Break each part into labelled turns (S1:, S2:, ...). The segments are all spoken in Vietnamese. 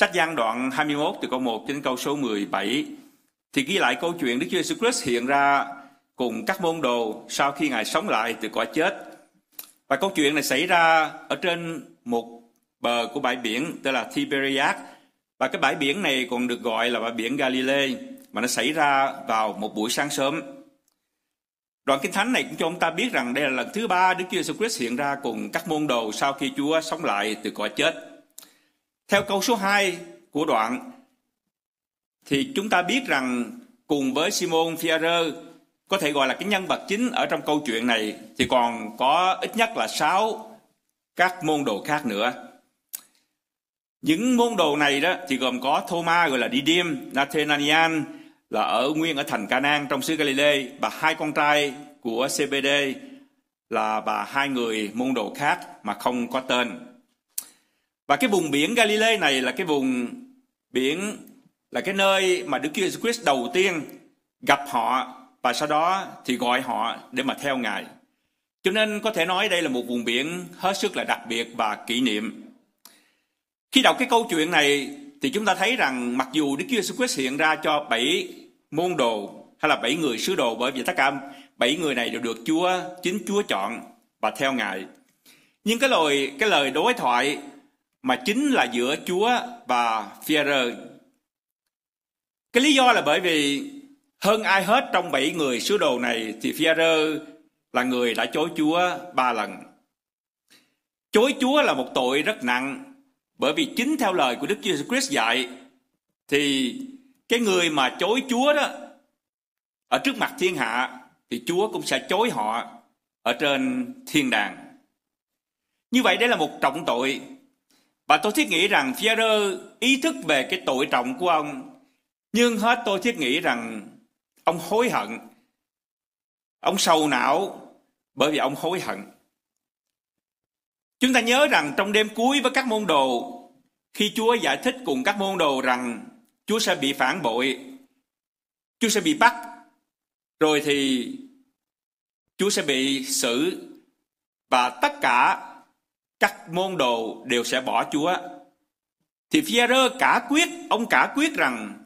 S1: Sách Giăng đoạn 21 từ câu 1 đến câu số 17 thì ghi lại câu chuyện Đức Chúa Jesus Christ hiện ra cùng các môn đồ sau khi Ngài sống lại từ cõi chết. Và câu chuyện này xảy ra ở trên một bờ của bãi biển, tên là Tiberias. Và cái bãi biển này còn được gọi là bãi biển Galilee, mà nó xảy ra vào một buổi sáng sớm. Đoạn Kinh Thánh này cũng cho chúng ta biết rằng đây là lần thứ ba Đức Chúa Jesus Christ hiện ra cùng các môn đồ sau khi Chúa sống lại từ cõi chết. Theo câu số 2 của đoạn thì chúng ta biết rằng cùng với Simon Phaolô có thể gọi là cái nhân vật chính ở trong câu chuyện này thì còn có ít nhất là sáu các môn đồ khác nữa. Những môn đồ này đó thì gồm có Thomas gọi là Didim, Nathanael là ở nguyên ở thành Canaan trong xứ Galilee và hai con trai của CBD là bà hai người môn đồ khác mà không có tên. Và cái vùng biển Galilee này là cái vùng biển, là cái nơi mà Đức Chúa Jesus Christ đầu tiên gặp họ và sau đó thì gọi họ để mà theo Ngài. Cho nên có thể nói đây là một vùng biển hết sức là đặc biệt và kỷ niệm. Khi đọc cái câu chuyện này thì chúng ta thấy rằng mặc dù Đức Chúa Jesus Christ hiện ra cho bảy môn đồ hay là bảy người sứ đồ, bởi vì tất cả bảy người này đều được Chúa, chính Chúa chọn và theo Ngài. Nhưng cái lời cái lời đối thoại mà chính là giữa Chúa và Phi-e-rơ. Cái lý do là bởi vì hơn ai hết trong bảy người sứ đồ này thì Phi-e-rơ là người đã chối Chúa ba lần. Chối Chúa là một tội rất nặng, bởi vì chính theo lời của Đức Chúa Jesus Christ dạy thì cái người mà chối Chúa đó, ở trước mặt thiên hạ thì Chúa cũng sẽ chối họ ở trên thiên đàng. Như vậy đây là một trọng tội. Và tôi thiết nghĩ rằng Pha-rơ ý thức về cái tội trọng của ông. Nhưng hết tôi thiết nghĩ rằng ông hối hận. Ông sầu não bởi vì ông hối hận. Chúng ta nhớ rằng trong đêm cuối với các môn đồ, khi Chúa giải thích cùng các môn đồ rằng Chúa sẽ bị phản bội, Chúa sẽ bị bắt, rồi thì Chúa sẽ bị xử và tất cả các môn đồ đều sẽ bỏ Chúa. Thì Phi-e-rơ cả quyết, ông cả quyết rằng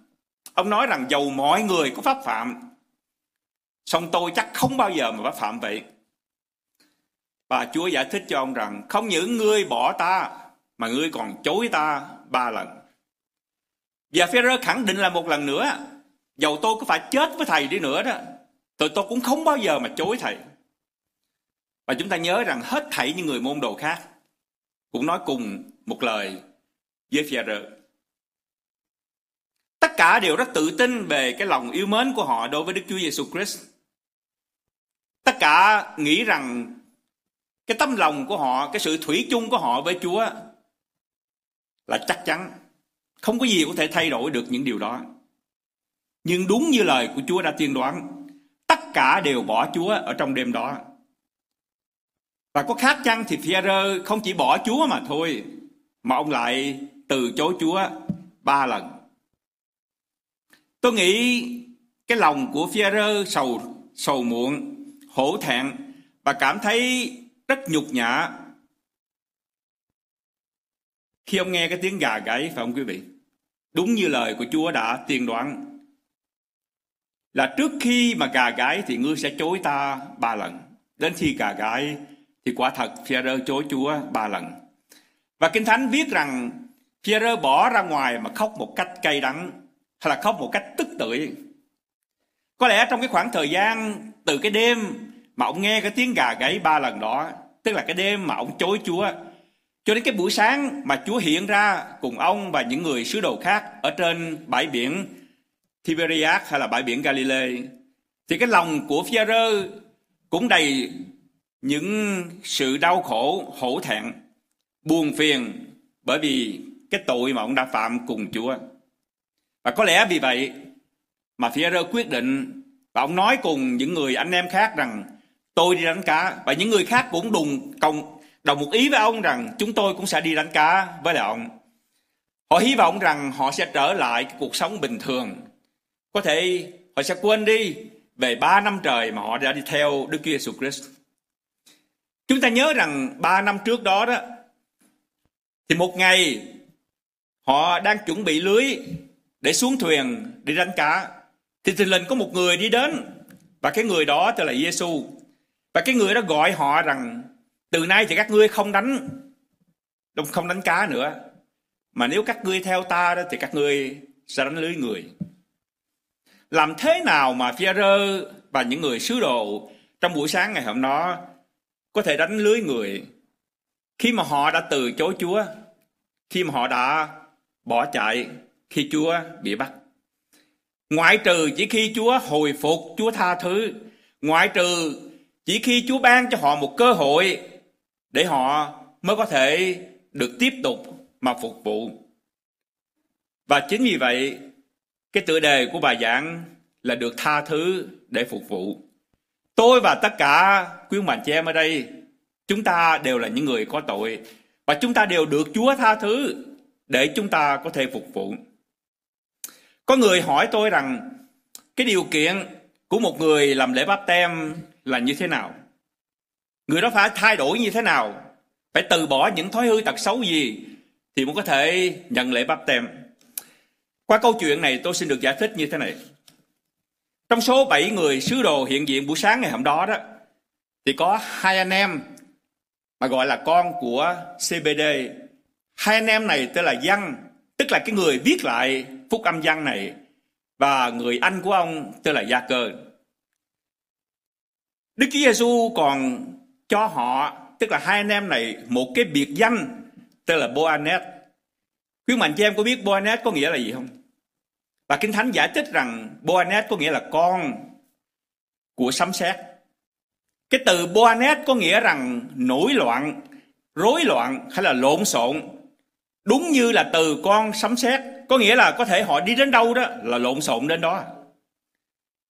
S1: ông nói rằng dầu mọi người có pháp phạm, song tôi chắc không bao giờ mà pháp phạm vậy. Và Chúa giải thích cho ông rằng không những ngươi bỏ ta mà ngươi còn chối ta ba lần. Và Phêrô khẳng định là một lần nữa, dầu tôi có phải chết với thầy đi nữa đó, thì tôi cũng không bao giờ mà chối thầy. Và chúng ta nhớ rằng hết thảy những người môn đồ khác cũng nói cùng một lời với Pierre. Tất cả đều rất tự tin về cái lòng yêu mến của họ đối với Đức Chúa Giêsu Christ. Tất cả nghĩ rằng cái tấm lòng của họ, cái sự thủy chung của họ với Chúa là chắc chắn. Không có gì có thể thay đổi được những điều đó. Nhưng đúng như lời của Chúa đã tiên đoán, tất cả đều bỏ Chúa ở trong đêm đó. Và có khác chăng thì Phi-e-rơ không chỉ bỏ Chúa mà thôi, mà ông lại từ chối Chúa ba lần. Tôi nghĩ cái lòng của Phi-e-rơ sầu sầu muộn, hổ thẹn và cảm thấy rất nhục nhã khi ông nghe cái tiếng gà gáy phải không quý vị đúng như lời của Chúa đã tiên đoán là trước khi mà gà gáy thì ngươi sẽ chối ta ba lần đến khi gà gáy thì quả thật Phi-e-rơ chối Chúa ba lần. Và Kinh Thánh viết rằng Phi-e-rơ bỏ ra ngoài mà khóc một cách cay đắng, hay là khóc một cách tức tưởi. Có lẽ trong cái khoảng thời gian từ cái đêm mà ông nghe cái tiếng gà gáy ba lần đó, tức là cái đêm mà ông chối Chúa, cho đến cái buổi sáng mà Chúa hiện ra cùng ông và những người sứ đồ khác ở trên bãi biển Tiberias hay là bãi biển Galilee, thì cái lòng của phi cũng đầy những sự đau khổ, hổ thẹn, buồn phiền bởi vì cái tội mà ông đã phạm cùng Chúa. Và có lẽ vì vậy mà phi quyết định và ông nói cùng những người anh em khác rằng tôi đi đánh cá và những người khác cũng đùng cộng đồng một ý với ông rằng chúng tôi cũng sẽ đi đánh cá với lại ông. Họ hy vọng rằng họ sẽ trở lại cái cuộc sống bình thường. Có thể họ sẽ quên đi về ba năm trời mà họ đã đi theo Đức Chúa Giêsu Christ. Chúng ta nhớ rằng ba năm trước đó đó, thì một ngày họ đang chuẩn bị lưới để xuống thuyền đi đánh cá. Thì thình lình có một người đi đến, và cái người đó tên là Giêsu và cái người đó gọi họ rằng, từ nay thì các ngươi không đánh không đánh cá nữa. Mà nếu các ngươi theo ta đó thì các ngươi sẽ đánh lưới người. Làm thế nào mà phi và những người sứ đồ trong buổi sáng ngày hôm đó có thể đánh lưới người khi mà họ đã từ chối Chúa, khi mà họ đã bỏ chạy khi Chúa bị bắt. Ngoại trừ chỉ khi Chúa hồi phục, Chúa tha thứ, ngoại trừ chỉ khi Chúa ban cho họ một cơ hội để họ mới có thể được tiếp tục mà phục vụ. Và chính vì vậy, cái tựa đề của bài giảng là được tha thứ để phục vụ. Tôi và tất cả quý bạn chị em ở đây, chúng ta đều là những người có tội và chúng ta đều được Chúa tha thứ để chúng ta có thể phục vụ. Có người hỏi tôi rằng cái điều kiện của một người làm lễ báp tem là như thế nào? Người đó phải thay đổi như thế nào? Phải từ bỏ những thói hư tật xấu gì thì mới có thể nhận lễ báp tem. Qua câu chuyện này tôi xin được giải thích như thế này. Trong số 7 người sứ đồ hiện diện buổi sáng ngày hôm đó đó thì có hai anh em mà gọi là con của CBD. Hai anh em này tên là Văn, tức là cái người viết lại phúc âm văn này và người anh của ông tên là Gia Cơ. Đức Chúa Giêsu còn cho họ, tức là hai anh em này một cái biệt danh tên là Boanet. Quý mạnh chị em có biết Boanet có nghĩa là gì không? Và Kinh Thánh giải thích rằng Boanet có nghĩa là con của sấm sét. Cái từ Boanet có nghĩa rằng nổi loạn, rối loạn hay là lộn xộn. Đúng như là từ con sấm sét, có nghĩa là có thể họ đi đến đâu đó là lộn xộn đến đó.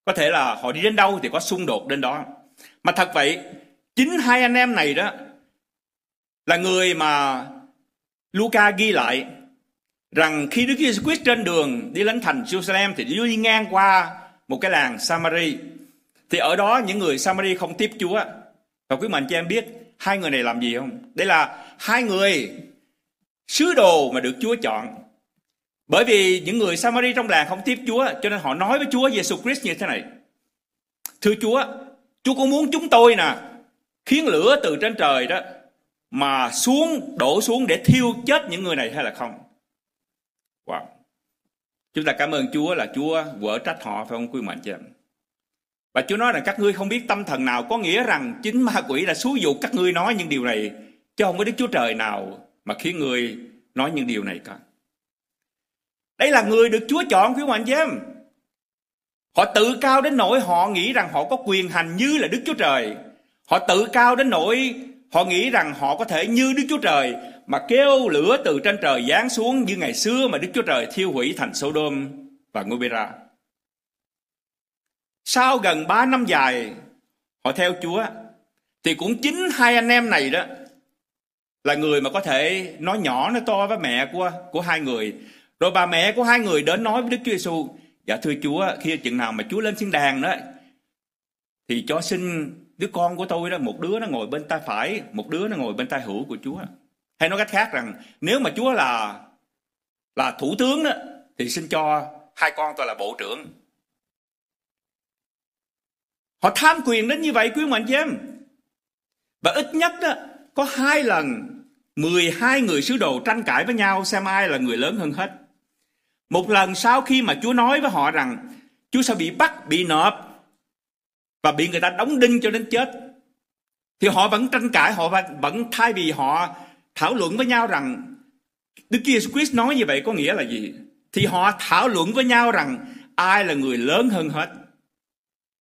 S1: Có thể là họ đi đến đâu thì có xung đột đến đó. Mà thật vậy, chính hai anh em này đó là người mà Luca ghi lại rằng khi Đức Giêsu Christ trên đường đi đến thành Jerusalem thì đi ngang qua một cái làng Samari thì ở đó những người Samari không tiếp Chúa. Và quý mạnh cho em biết, hai người này làm gì không? Đây là hai người sứ đồ mà được Chúa chọn. Bởi vì những người Samari trong làng không tiếp Chúa, cho nên họ nói với Chúa Giêsu Christ như thế này. Thưa Chúa Chúa có muốn chúng tôi nè, khiến lửa từ trên trời đó mà xuống, đổ xuống để thiêu chết những người này hay là không? Wow. Chúng ta cảm ơn Chúa là Chúa vỡ trách họ, phải không quý mạnh chị em? Và Chúa nói rằng các ngươi không biết tâm thần nào có nghĩa rằng chính ma quỷ đã xúi dục các ngươi nói những điều này, chứ không có Đức Chúa Trời nào mà khiến người nói những điều này cả. Đây là người được Chúa chọn, quý mạnh chị em. Họ tự cao đến nỗi họ nghĩ rằng họ có quyền hành như là Đức Chúa Trời. Họ tự cao đến nỗi họ nghĩ rằng họ có thể như Đức Chúa Trời mà kêu lửa từ trên trời giáng xuống như ngày xưa mà Đức Chúa Trời thiêu hủy thành Sodom và Gomorrah. Sau gần 3 năm dài họ theo Chúa thì cũng chính hai anh em này đó là người mà có thể nói nhỏ nói to với mẹ của của hai người. Rồi bà mẹ của hai người đến nói với Đức Chúa Giêsu, dạ thưa Chúa, khi chừng nào mà Chúa lên thiên đàng đó thì cho xin đứa con của tôi đó một đứa nó ngồi bên tay phải, một đứa nó ngồi bên tay hữu của Chúa. Hay nói cách khác rằng nếu mà Chúa là là thủ tướng đó, thì xin cho hai con tôi là bộ trưởng. Họ tham quyền đến như vậy quý mạnh chị em. Và ít nhất đó, có hai lần 12 người sứ đồ tranh cãi với nhau xem ai là người lớn hơn hết. Một lần sau khi mà Chúa nói với họ rằng Chúa sẽ bị bắt, bị nộp và bị người ta đóng đinh cho đến chết. Thì họ vẫn tranh cãi, họ vẫn thay vì họ thảo luận với nhau rằng Đức Chúa Jesus Christ nói như vậy có nghĩa là gì? Thì họ thảo luận với nhau rằng ai là người lớn hơn hết.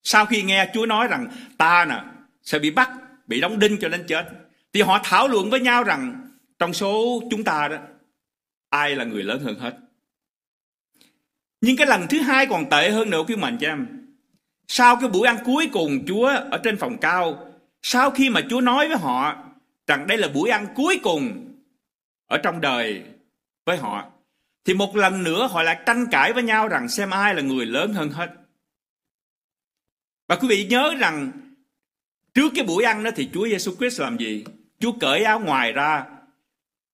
S1: Sau khi nghe Chúa nói rằng ta nè sẽ bị bắt, bị đóng đinh cho đến chết. Thì họ thảo luận với nhau rằng trong số chúng ta đó, ai là người lớn hơn hết. Nhưng cái lần thứ hai còn tệ hơn nữa quý mạnh cho em. Sau cái buổi ăn cuối cùng Chúa ở trên phòng cao, sau khi mà Chúa nói với họ rằng đây là buổi ăn cuối cùng ở trong đời với họ thì một lần nữa họ lại tranh cãi với nhau rằng xem ai là người lớn hơn hết và quý vị nhớ rằng trước cái buổi ăn đó thì Chúa Giêsu Christ làm gì Chúa cởi áo ngoài ra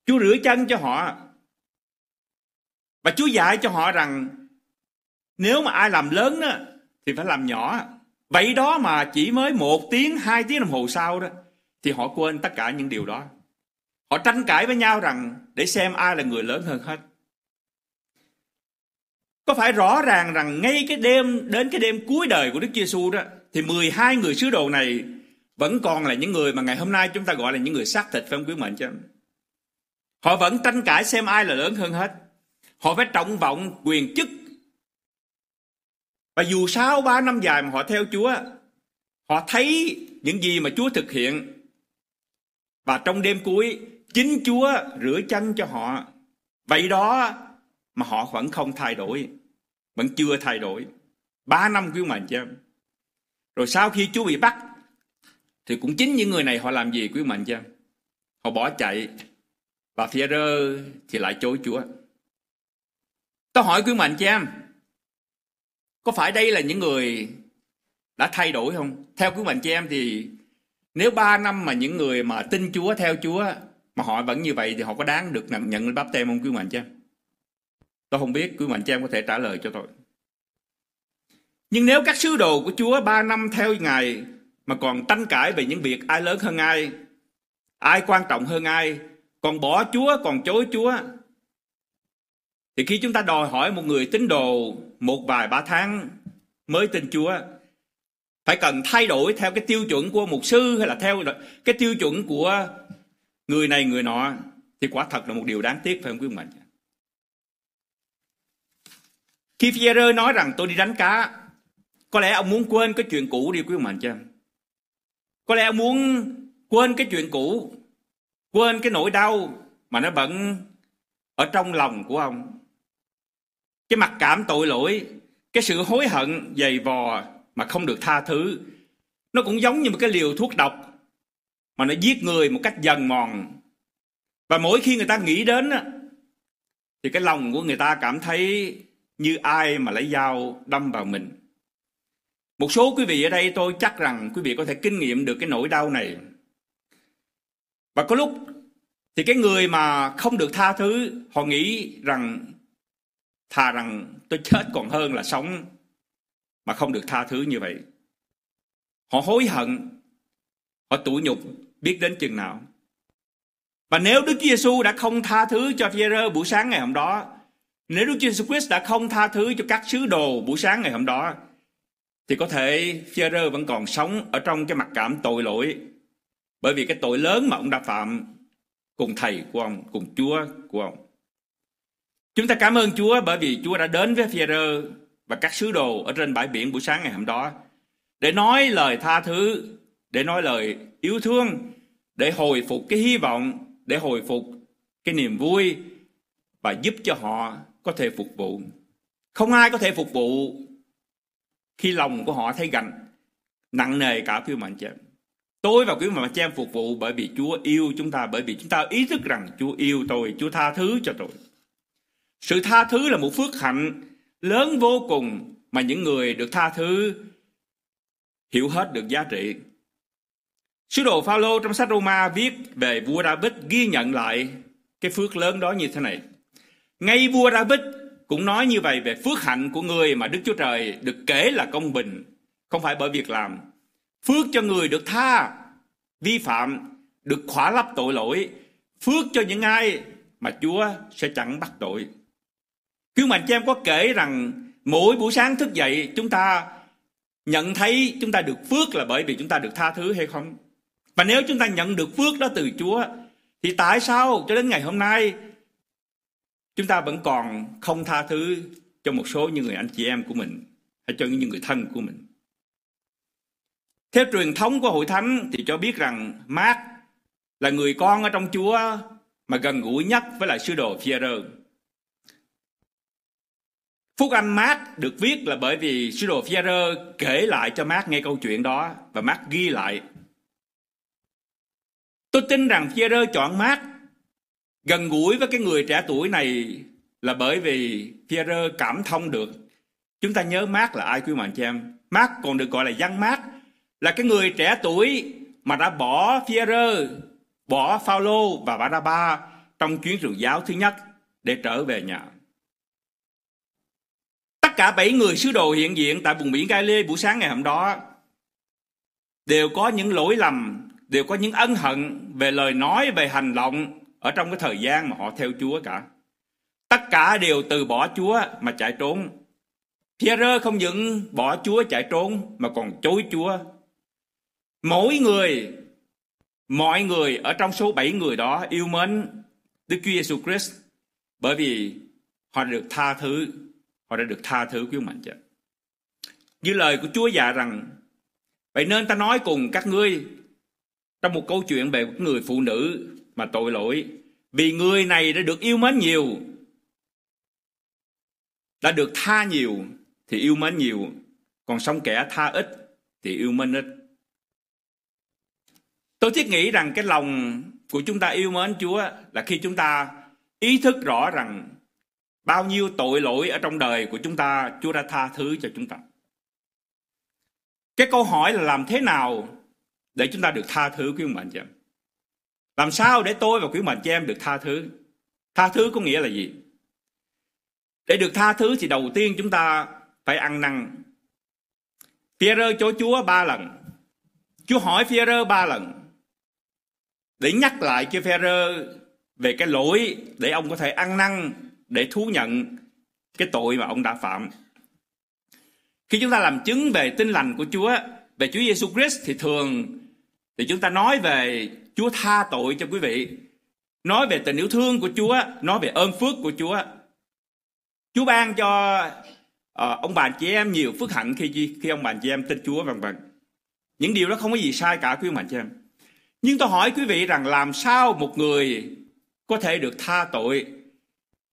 S1: Chúa rửa chân cho họ Và Chúa dạy cho họ rằng nếu mà ai làm lớn đó, thì phải làm nhỏ. Vậy đó mà chỉ mới một tiếng, hai tiếng đồng hồ sau đó thì họ quên tất cả những điều đó. Họ tranh cãi với nhau rằng để xem ai là người lớn hơn hết. Có phải rõ ràng rằng ngay cái đêm đến cái đêm cuối đời của Đức Giêsu đó thì 12 người sứ đồ này vẫn còn là những người mà ngày hôm nay chúng ta gọi là những người xác thịt phải không quý mệnh chứ? Họ vẫn tranh cãi xem ai là lớn hơn hết. Họ phải trọng vọng quyền chức. Và dù sau ba năm dài mà họ theo Chúa, họ thấy những gì mà Chúa thực hiện. Và trong đêm cuối, chính Chúa rửa chân cho họ. Vậy đó mà họ vẫn không thay đổi. Vẫn chưa thay đổi. Ba năm quý mệnh chứ. Rồi sau khi Chúa bị bắt, thì cũng chính những người này họ làm gì quý mệnh chứ? Họ bỏ chạy và phía rơ thì lại chối Chúa. Tôi hỏi quý mạnh chị em, có phải đây là những người đã thay đổi không? Theo quý mạnh chị em thì nếu ba năm mà những người mà tin Chúa, theo Chúa mà họ vẫn như vậy thì họ có đáng được nhận nhận báp tem không quý mạnh chị em? Tôi không biết, quý mạnh chị em có thể trả lời cho tôi. Nhưng nếu các sứ đồ của Chúa ba năm theo Ngài mà còn tranh cãi về những việc ai lớn hơn ai, ai quan trọng hơn ai, còn bỏ Chúa, còn chối Chúa. Thì khi chúng ta đòi hỏi một người tín đồ một vài ba tháng mới tin Chúa, phải cần thay đổi theo cái tiêu chuẩn của mục sư hay là theo cái tiêu chuẩn của người này người nọ thì quả thật là một điều đáng tiếc phải không quý mình? Khi Pierre nói rằng tôi đi đánh cá, có lẽ ông muốn quên cái chuyện cũ đi quý mình chứ? Có lẽ ông muốn quên cái chuyện cũ quên cái nỗi đau mà nó bận ở trong lòng của ông. Cái mặc cảm tội lỗi cái sự hối hận dày vò mà không được tha thứ nó cũng giống như một cái liều thuốc độc mà nó giết người một cách dần mòn. Và mỗi khi người ta nghĩ đến thì cái lòng của người ta cảm thấy như ai mà lấy dao đâm vào mình một số quý vị ở đây tôi chắc rằng quý vị có thể kinh nghiệm được cái nỗi đau này và có lúc thì cái người mà không được tha thứ họ nghĩ rằng thà rằng tôi chết còn hơn là sống mà không được tha thứ như vậy. Họ hối hận, họ tủi nhục biết đến chừng nào. Và nếu Đức Giêsu đã không tha thứ cho Peter buổi sáng ngày hôm đó, nếu Đức Chúa Giêsu Christ đã không tha thứ cho các sứ đồ buổi sáng ngày hôm đó, thì có thể Phêrô vẫn còn sống ở trong cái mặc cảm tội lỗi bởi vì cái tội lớn mà ông đã phạm cùng thầy của ông, cùng Chúa của ông. Chúng ta cảm ơn Chúa bởi vì Chúa đã đến với Phêrô và các sứ đồ ở trên bãi biển buổi sáng ngày hôm đó để nói lời tha thứ, để nói lời yêu thương, để hồi phục cái hy vọng, để hồi phục cái niềm vui và giúp cho họ có thể phục vụ. Không ai có thể phục vụ khi lòng của họ thấy gánh nặng nề cả phiêu mạnh chết. Tôi và quý mà cha em phục vụ bởi vì Chúa yêu chúng ta, bởi vì chúng ta ý thức rằng Chúa yêu tôi, Chúa tha thứ cho tôi. Sự tha thứ là một phước hạnh lớn vô cùng mà những người được tha thứ hiểu hết được giá trị. Sứ đồ Phaolô trong sách Roma viết về vua David ghi nhận lại cái phước lớn đó như thế này. Ngay vua David cũng nói như vậy về phước hạnh của người mà Đức Chúa Trời được kể là công bình, không phải bởi việc làm, Phước cho người được tha, vi phạm, được khỏa lấp tội lỗi. Phước cho những ai mà Chúa sẽ chẳng bắt tội. Cứu Mạnh cho em có kể rằng mỗi buổi sáng thức dậy chúng ta nhận thấy chúng ta được phước là bởi vì chúng ta được tha thứ hay không? Và nếu chúng ta nhận được phước đó từ Chúa thì tại sao cho đến ngày hôm nay chúng ta vẫn còn không tha thứ cho một số những người anh chị em của mình, hay cho những người thân của mình? Theo truyền thống của hội thánh thì cho biết rằng Mark là người con ở trong Chúa mà gần gũi nhất với lại sứ đồ Phi-e-rơ. Phúc Âm Mark được viết là bởi vì sứ đồ Phi-e-rơ kể lại cho Mark nghe câu chuyện đó và Mark ghi lại. Tôi tin rằng Phi-e-rơ chọn Mark gần gũi với cái người trẻ tuổi này là bởi vì Pierre cảm thông được. Chúng ta nhớ Mark là ai quý mạnh chị em? Mark còn được gọi là dân Mark là cái người trẻ tuổi mà đã bỏ Pierre bỏ Phaolô và Baraba trong chuyến truyền giáo thứ nhất để trở về nhà. tất cả bảy người sứ đồ hiện diện tại vùng biển Galilee buổi sáng ngày hôm đó đều có những lỗi lầm, đều có những ân hận về lời nói, về hành động ở trong cái thời gian mà họ theo Chúa cả. Tất cả đều từ bỏ Chúa mà chạy trốn. Pierre không những bỏ Chúa chạy trốn mà còn chối Chúa. Mỗi người, mọi người ở trong số bảy người đó yêu mến Đức Chúa Giêsu Christ bởi vì họ đã được tha thứ, họ đã được tha thứ quý ông mạnh chứ. Như lời của Chúa dạy rằng Vậy nên ta nói cùng các ngươi trong một câu chuyện về một người phụ nữ mà tội lỗi, vì người này đã được yêu mến nhiều, đã được tha nhiều thì yêu mến nhiều, còn sống kẻ tha ít thì yêu mến ít tôi thiết nghĩ rằng cái lòng của chúng ta yêu mến Chúa là khi chúng ta ý thức rõ rằng bao nhiêu tội lỗi ở trong đời của chúng ta, Chúa đã tha thứ cho chúng ta cái câu hỏi là làm thế nào để chúng ta được tha thứ, quý ông bà chị em? Làm sao để tôi và quý mệnh cho em được tha thứ? Tha thứ có nghĩa là gì? Để được tha thứ thì đầu tiên chúng ta phải ăn năn. Phi-e-rơ cho Chúa ba lần. Chúa hỏi Phi-e-rơ ba lần. Để nhắc lại cho Phi-e-rơ về cái lỗi để ông có thể ăn năn để thú nhận cái tội mà ông đã phạm. Khi chúng ta làm chứng về tin lành của Chúa, về Chúa Giêsu Christ thì thường thì chúng ta nói về Chúa tha tội cho quý vị, nói về tình yêu thương của Chúa, nói về ơn phước của Chúa. Chúa ban cho uh, ông bà chị em nhiều phước hạnh khi khi ông bà chị em tin Chúa vân vân. Những điều đó không có gì sai cả quý ông bà chị em. Nhưng tôi hỏi quý vị rằng làm sao một người có thể được tha tội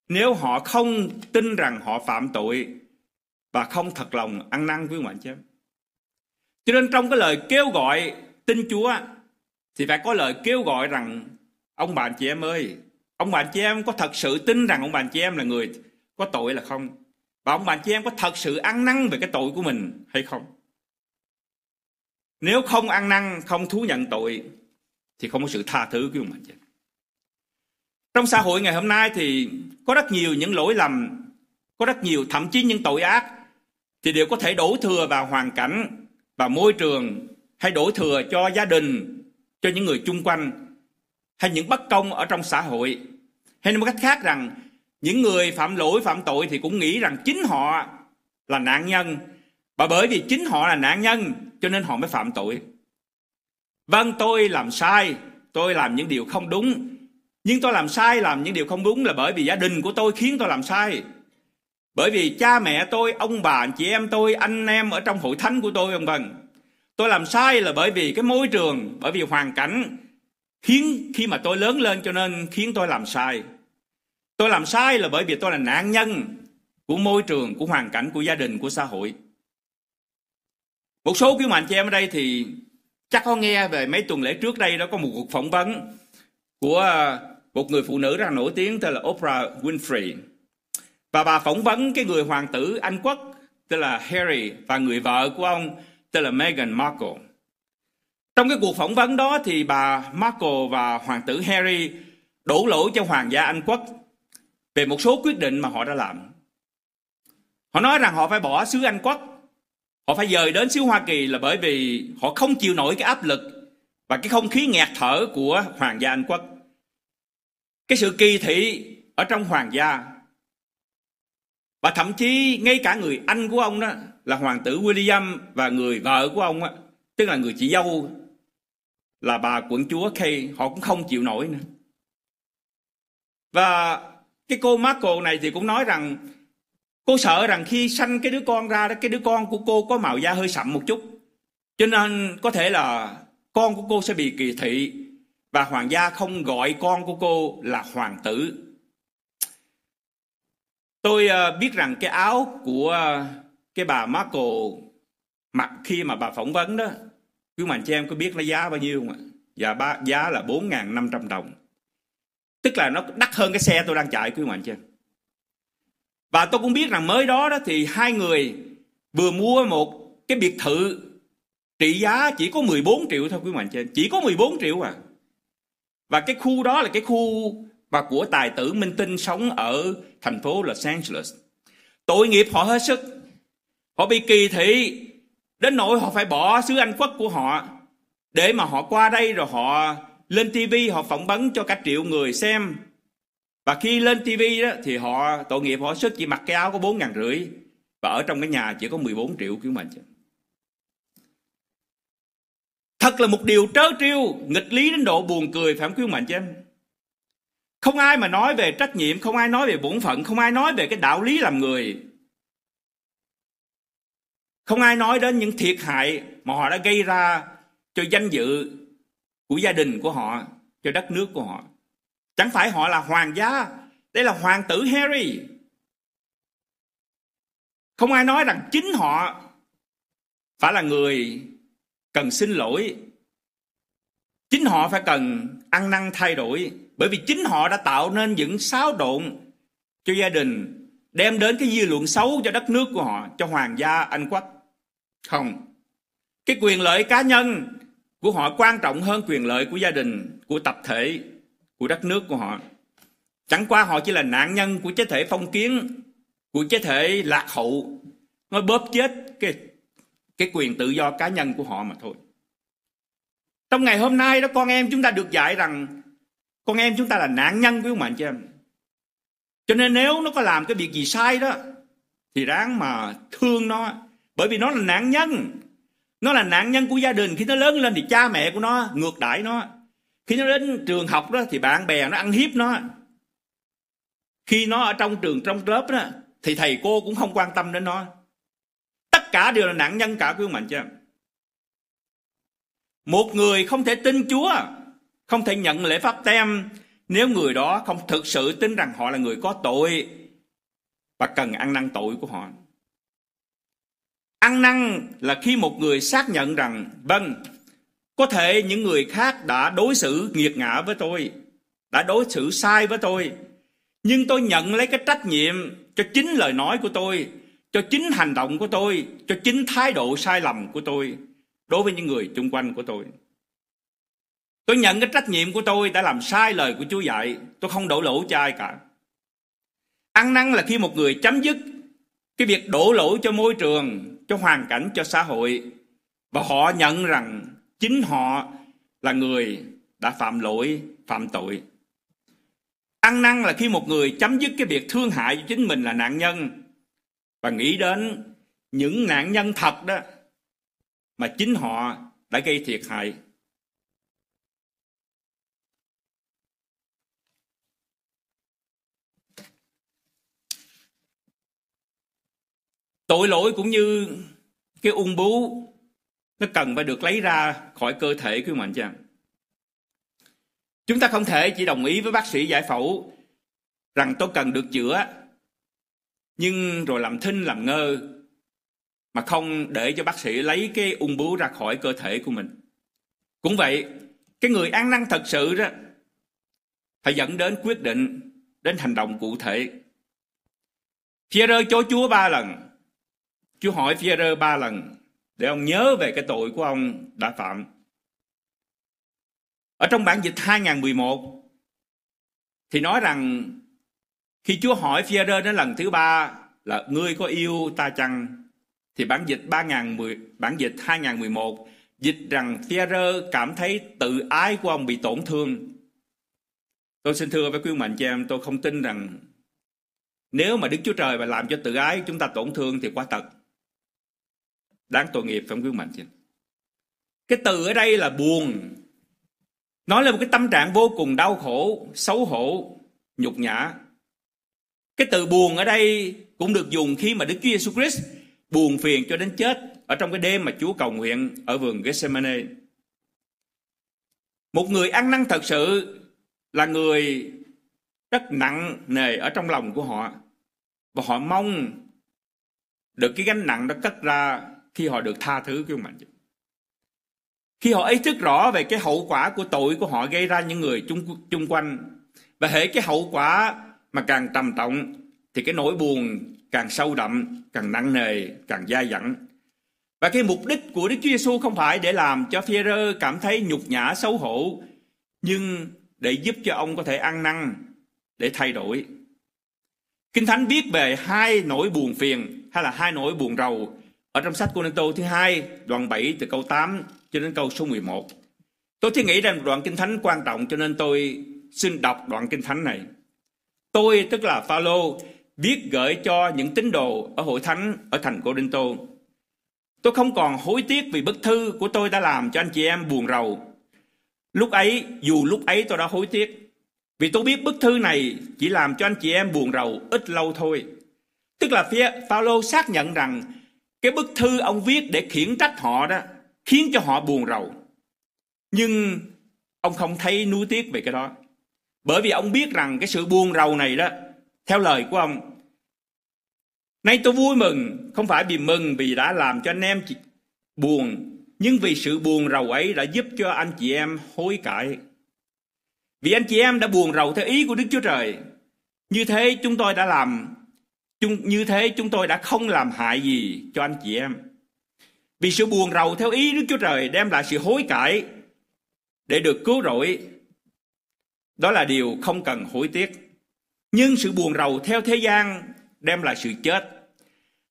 S1: nếu họ không tin rằng họ phạm tội và không thật lòng ăn năn với ngoại em. Cho nên trong cái lời kêu gọi tin Chúa thì phải có lời kêu gọi rằng ông bà chị em ơi, ông bà chị em có thật sự tin rằng ông bà chị em là người có tội là không? Và ông bà chị em có thật sự ăn năn về cái tội của mình hay không? Nếu không ăn năn, không thú nhận tội thì không có sự tha thứ của ông bà chị em. Trong xã hội ngày hôm nay thì có rất nhiều những lỗi lầm, có rất nhiều thậm chí những tội ác thì đều có thể đổ thừa vào hoàn cảnh và môi trường hay đổ thừa cho gia đình, cho những người chung quanh hay những bất công ở trong xã hội. Hay nói một cách khác rằng những người phạm lỗi, phạm tội thì cũng nghĩ rằng chính họ là nạn nhân và bởi vì chính họ là nạn nhân cho nên họ mới phạm tội. Vâng, tôi làm sai, tôi làm những điều không đúng. Nhưng tôi làm sai, làm những điều không đúng là bởi vì gia đình của tôi khiến tôi làm sai. Bởi vì cha mẹ tôi, ông bà, chị em tôi, anh em ở trong hội thánh của tôi vân vân. Tôi làm sai là bởi vì cái môi trường, bởi vì hoàn cảnh khiến khi mà tôi lớn lên cho nên khiến tôi làm sai. Tôi làm sai là bởi vì tôi là nạn nhân của môi trường, của hoàn cảnh, của gia đình, của xã hội. Một số quý mạnh chị em ở đây thì chắc có nghe về mấy tuần lễ trước đây đó có một cuộc phỏng vấn của một người phụ nữ rất là nổi tiếng tên là Oprah Winfrey. Và bà phỏng vấn cái người hoàng tử Anh quốc tên là Harry và người vợ của ông tên là Meghan Markle. Trong cái cuộc phỏng vấn đó thì bà Markle và hoàng tử Harry đổ lỗi cho hoàng gia Anh quốc về một số quyết định mà họ đã làm. Họ nói rằng họ phải bỏ xứ Anh quốc, họ phải dời đến xứ Hoa Kỳ là bởi vì họ không chịu nổi cái áp lực và cái không khí nghẹt thở của hoàng gia Anh quốc. Cái sự kỳ thị ở trong hoàng gia và thậm chí ngay cả người anh của ông đó là hoàng tử William và người vợ của ông á, tức là người chị dâu là bà quận chúa Kay, họ cũng không chịu nổi nữa. Và cái cô Marco này thì cũng nói rằng cô sợ rằng khi sanh cái đứa con ra đó cái đứa con của cô có màu da hơi sậm một chút. Cho nên có thể là con của cô sẽ bị kỳ thị và hoàng gia không gọi con của cô là hoàng tử Tôi ờ, biết rằng cái áo của cái bà Marco mặc khi mà bà phỏng vấn đó, quý mạnh chị em có biết nó giá bao nhiêu không ạ? Dạ ba, giá là 4.500 đồng. Tức là nó đắt hơn cái xe tôi đang chạy quý mạnh chị em. Và tôi cũng biết rằng mới đó đó thì hai người vừa mua một cái biệt thự trị giá chỉ có 14 triệu thôi quý mạnh chị em. Chỉ có 14 triệu à. Và cái khu đó là cái khu và của tài tử Minh Tinh sống ở thành phố Los Angeles. Tội nghiệp họ hết sức. Họ bị kỳ thị đến nỗi họ phải bỏ xứ Anh quốc của họ để mà họ qua đây rồi họ lên TV họ phỏng vấn cho cả triệu người xem. Và khi lên TV đó thì họ tội nghiệp họ sức chỉ mặc cái áo có bốn ngàn rưỡi và ở trong cái nhà chỉ có 14 triệu kiểu mình. Thật là một điều trớ trêu, nghịch lý đến độ buồn cười phải không quý mạnh chứ em? Không ai mà nói về trách nhiệm, không ai nói về bổn phận, không ai nói về cái đạo lý làm người. Không ai nói đến những thiệt hại mà họ đã gây ra cho danh dự của gia đình của họ, cho đất nước của họ. Chẳng phải họ là hoàng gia, đây là hoàng tử Harry. Không ai nói rằng chính họ phải là người cần xin lỗi. Chính họ phải cần ăn năn thay đổi. Bởi vì chính họ đã tạo nên những xáo độn cho gia đình, đem đến cái dư luận xấu cho đất nước của họ, cho hoàng gia Anh quốc. Không. Cái quyền lợi cá nhân của họ quan trọng hơn quyền lợi của gia đình, của tập thể, của đất nước của họ. Chẳng qua họ chỉ là nạn nhân của chế thể phong kiến, của chế thể lạc hậu, nó bóp chết cái cái quyền tự do cá nhân của họ mà thôi. Trong ngày hôm nay đó con em chúng ta được dạy rằng con em chúng ta là nạn nhân của ông cho em. Cho nên nếu nó có làm cái việc gì sai đó thì ráng mà thương nó bởi vì nó là nạn nhân. Nó là nạn nhân của gia đình khi nó lớn lên thì cha mẹ của nó ngược đãi nó. Khi nó đến trường học đó thì bạn bè nó ăn hiếp nó. Khi nó ở trong trường, trong lớp đó, thì thầy cô cũng không quan tâm đến nó tất cả đều là nạn nhân cả quý ông mạnh chứ một người không thể tin Chúa, không thể nhận lễ pháp tem nếu người đó không thực sự tin rằng họ là người có tội và cần ăn năn tội của họ ăn năn là khi một người xác nhận rằng vâng có thể những người khác đã đối xử nghiệt ngã với tôi đã đối xử sai với tôi nhưng tôi nhận lấy cái trách nhiệm cho chính lời nói của tôi cho chính hành động của tôi, cho chính thái độ sai lầm của tôi đối với những người chung quanh của tôi. Tôi nhận cái trách nhiệm của tôi đã làm sai lời của Chúa dạy, tôi không đổ lỗi cho ai cả. Ăn năn là khi một người chấm dứt cái việc đổ lỗi cho môi trường, cho hoàn cảnh, cho xã hội và họ nhận rằng chính họ là người đã phạm lỗi, phạm tội. Ăn năn là khi một người chấm dứt cái việc thương hại chính mình là nạn nhân và nghĩ đến những nạn nhân thật đó mà chính họ đã gây thiệt hại. Tội lỗi cũng như cái ung bú nó cần phải được lấy ra khỏi cơ thể của mình chăng? Chúng ta không thể chỉ đồng ý với bác sĩ giải phẫu rằng tôi cần được chữa nhưng rồi làm thinh làm ngơ mà không để cho bác sĩ lấy cái ung bướu ra khỏi cơ thể của mình. Cũng vậy, cái người ăn năn thật sự đó phải dẫn đến quyết định, đến hành động cụ thể. Pierre chối Chúa ba lần. Chúa hỏi Phi-rơ ba lần để ông nhớ về cái tội của ông đã phạm. Ở trong bản dịch 2011 thì nói rằng khi Chúa hỏi Phi-rơ đến lần thứ ba là ngươi có yêu ta chăng? Thì bản dịch 3010, bản dịch 2011 dịch rằng Phi-rơ cảm thấy tự ái của ông bị tổn thương. Tôi xin thưa với quý mệnh cho em, tôi không tin rằng nếu mà Đức Chúa Trời mà làm cho tự ái chúng ta tổn thương thì quá thật. Đáng tội nghiệp phải gương quý mạnh chị? Cái từ ở đây là buồn. Nói là một cái tâm trạng vô cùng đau khổ, xấu hổ, nhục nhã. Cái từ buồn ở đây cũng được dùng khi mà Đức Chúa Giêsu Christ buồn phiền cho đến chết ở trong cái đêm mà Chúa cầu nguyện ở vườn Gethsemane. Một người ăn năn thật sự là người rất nặng nề ở trong lòng của họ và họ mong được cái gánh nặng đó cất ra khi họ được tha thứ của mình. Khi họ ý thức rõ về cái hậu quả của tội của họ gây ra những người chung, chung quanh và hệ cái hậu quả mà càng trầm trọng thì cái nỗi buồn càng sâu đậm, càng nặng nề, càng dai dẳng. Và cái mục đích của Đức Chúa Giêsu không phải để làm cho Phi-rơ cảm thấy nhục nhã xấu hổ, nhưng để giúp cho ông có thể ăn năn, để thay đổi. Kinh Thánh viết về hai nỗi buồn phiền hay là hai nỗi buồn rầu ở trong sách Cô Tô thứ hai, đoạn 7 từ câu 8 cho đến câu số 11. Tôi thấy nghĩ rằng đoạn kinh thánh quan trọng cho nên tôi xin đọc đoạn kinh thánh này. Tôi tức là Phaolô viết gửi cho những tín đồ ở hội thánh ở thành Cô Tô. Tôi không còn hối tiếc vì bức thư của tôi đã làm cho anh chị em buồn rầu. Lúc ấy, dù lúc ấy tôi đã hối tiếc, vì tôi biết bức thư này chỉ làm cho anh chị em buồn rầu ít lâu thôi. Tức là phía Phaolô xác nhận rằng cái bức thư ông viết để khiển trách họ đó khiến cho họ buồn rầu. Nhưng ông không thấy nuối tiếc về cái đó. Bởi vì ông biết rằng cái sự buồn rầu này đó, theo lời của ông, Nay tôi vui mừng, không phải vì mừng vì đã làm cho anh em buồn, nhưng vì sự buồn rầu ấy đã giúp cho anh chị em hối cải. Vì anh chị em đã buồn rầu theo ý của Đức Chúa Trời. Như thế chúng tôi đã làm, như thế chúng tôi đã không làm hại gì cho anh chị em. Vì sự buồn rầu theo ý Đức Chúa Trời đem lại sự hối cải để được cứu rỗi. Đó là điều không cần hối tiếc. Nhưng sự buồn rầu theo thế gian đem lại sự chết.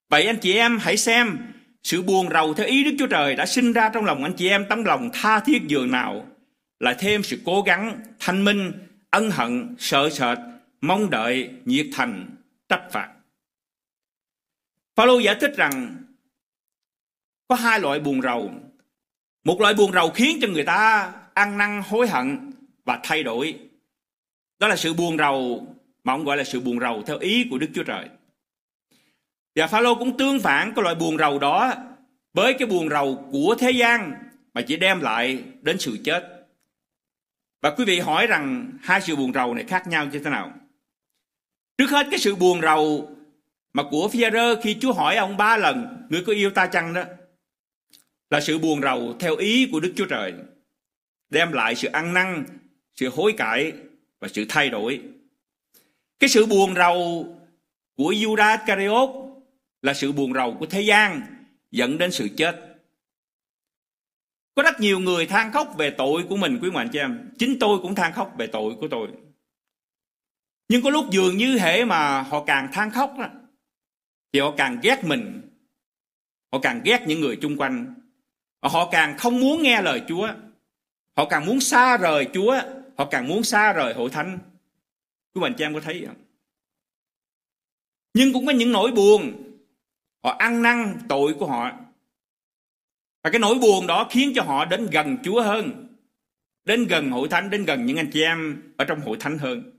S1: Vậy anh chị em hãy xem sự buồn rầu theo ý Đức Chúa Trời đã sinh ra trong lòng anh chị em tấm lòng tha thiết dường nào lại thêm sự cố gắng, thanh minh, ân hận, sợ sệt, mong đợi, nhiệt thành, trách phạt. Phaolô giải thích rằng có hai loại buồn rầu. Một loại buồn rầu khiến cho người ta ăn năn, hối hận và thay đổi. Đó là sự buồn rầu mà ông gọi là sự buồn rầu theo ý của Đức Chúa Trời. Và Phaolô cũng tương phản, cái loại buồn rầu đó với cái buồn rầu của thế gian mà chỉ đem lại đến sự chết. Và quý vị hỏi rằng hai sự buồn rầu này khác nhau như thế nào? Trước hết, cái sự buồn rầu mà của phi rơ khi Chúa hỏi ông ba lần người có yêu ta chăng đó là sự buồn rầu theo ý của Đức Chúa Trời đem lại sự ăn năn, sự hối cải và sự thay đổi. Cái sự buồn rầu của Judas Iscariot là sự buồn rầu của thế gian dẫn đến sự chết. Có rất nhiều người than khóc về tội của mình quý mạnh cho em. Chính tôi cũng than khóc về tội của tôi. Nhưng có lúc dường như hệ mà họ càng than khóc đó, thì họ càng ghét mình. Họ càng ghét những người chung quanh. Họ càng không muốn nghe lời Chúa. Họ càng muốn xa rời Chúa. Họ càng muốn xa rời hội thánh. Quý bạn chị em có thấy không? Nhưng cũng có những nỗi buồn Họ ăn năn tội của họ. Và cái nỗi buồn đó khiến cho họ đến gần Chúa hơn. Đến gần hội thánh, đến gần những anh chị em ở trong hội thánh hơn.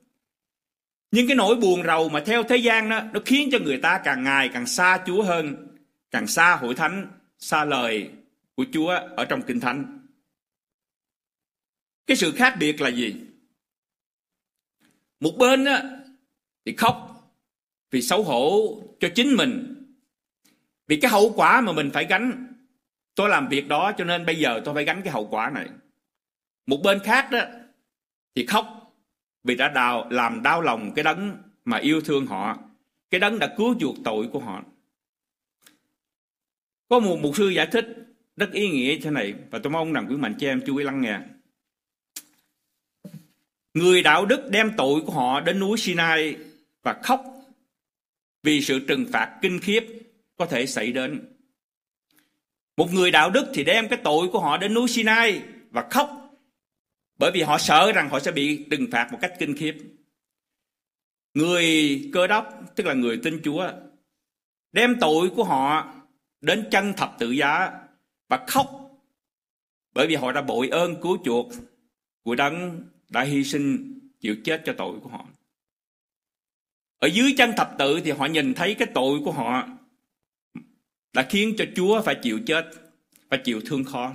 S1: Nhưng cái nỗi buồn rầu mà theo thế gian đó, nó khiến cho người ta càng ngày càng xa Chúa hơn. Càng xa hội thánh, xa lời của Chúa ở trong kinh thánh. Cái sự khác biệt là gì? Một bên đó thì khóc vì xấu hổ cho chính mình vì cái hậu quả mà mình phải gánh tôi làm việc đó cho nên bây giờ tôi phải gánh cái hậu quả này một bên khác đó thì khóc vì đã đào, làm đau lòng cái đấng mà yêu thương họ. Cái đấng đã cứu chuộc tội của họ. Có một mục sư giải thích rất ý nghĩa thế này và tôi mong rằng quý mạnh cho em chú ý lắng nghe. Người đạo đức đem tội của họ đến núi Sinai và khóc vì sự trừng phạt kinh khiếp có thể xảy đến. Một người đạo đức thì đem cái tội của họ đến núi Sinai và khóc bởi vì họ sợ rằng họ sẽ bị trừng phạt một cách kinh khiếp. Người cơ đốc, tức là người tin Chúa, đem tội của họ đến chân thập tự giá và khóc bởi vì họ đã bội ơn cứu chuộc của đấng đã hy sinh chịu chết cho tội của họ. Ở dưới chân thập tự thì họ nhìn thấy cái tội của họ đã khiến cho Chúa phải chịu chết, phải chịu thương khó.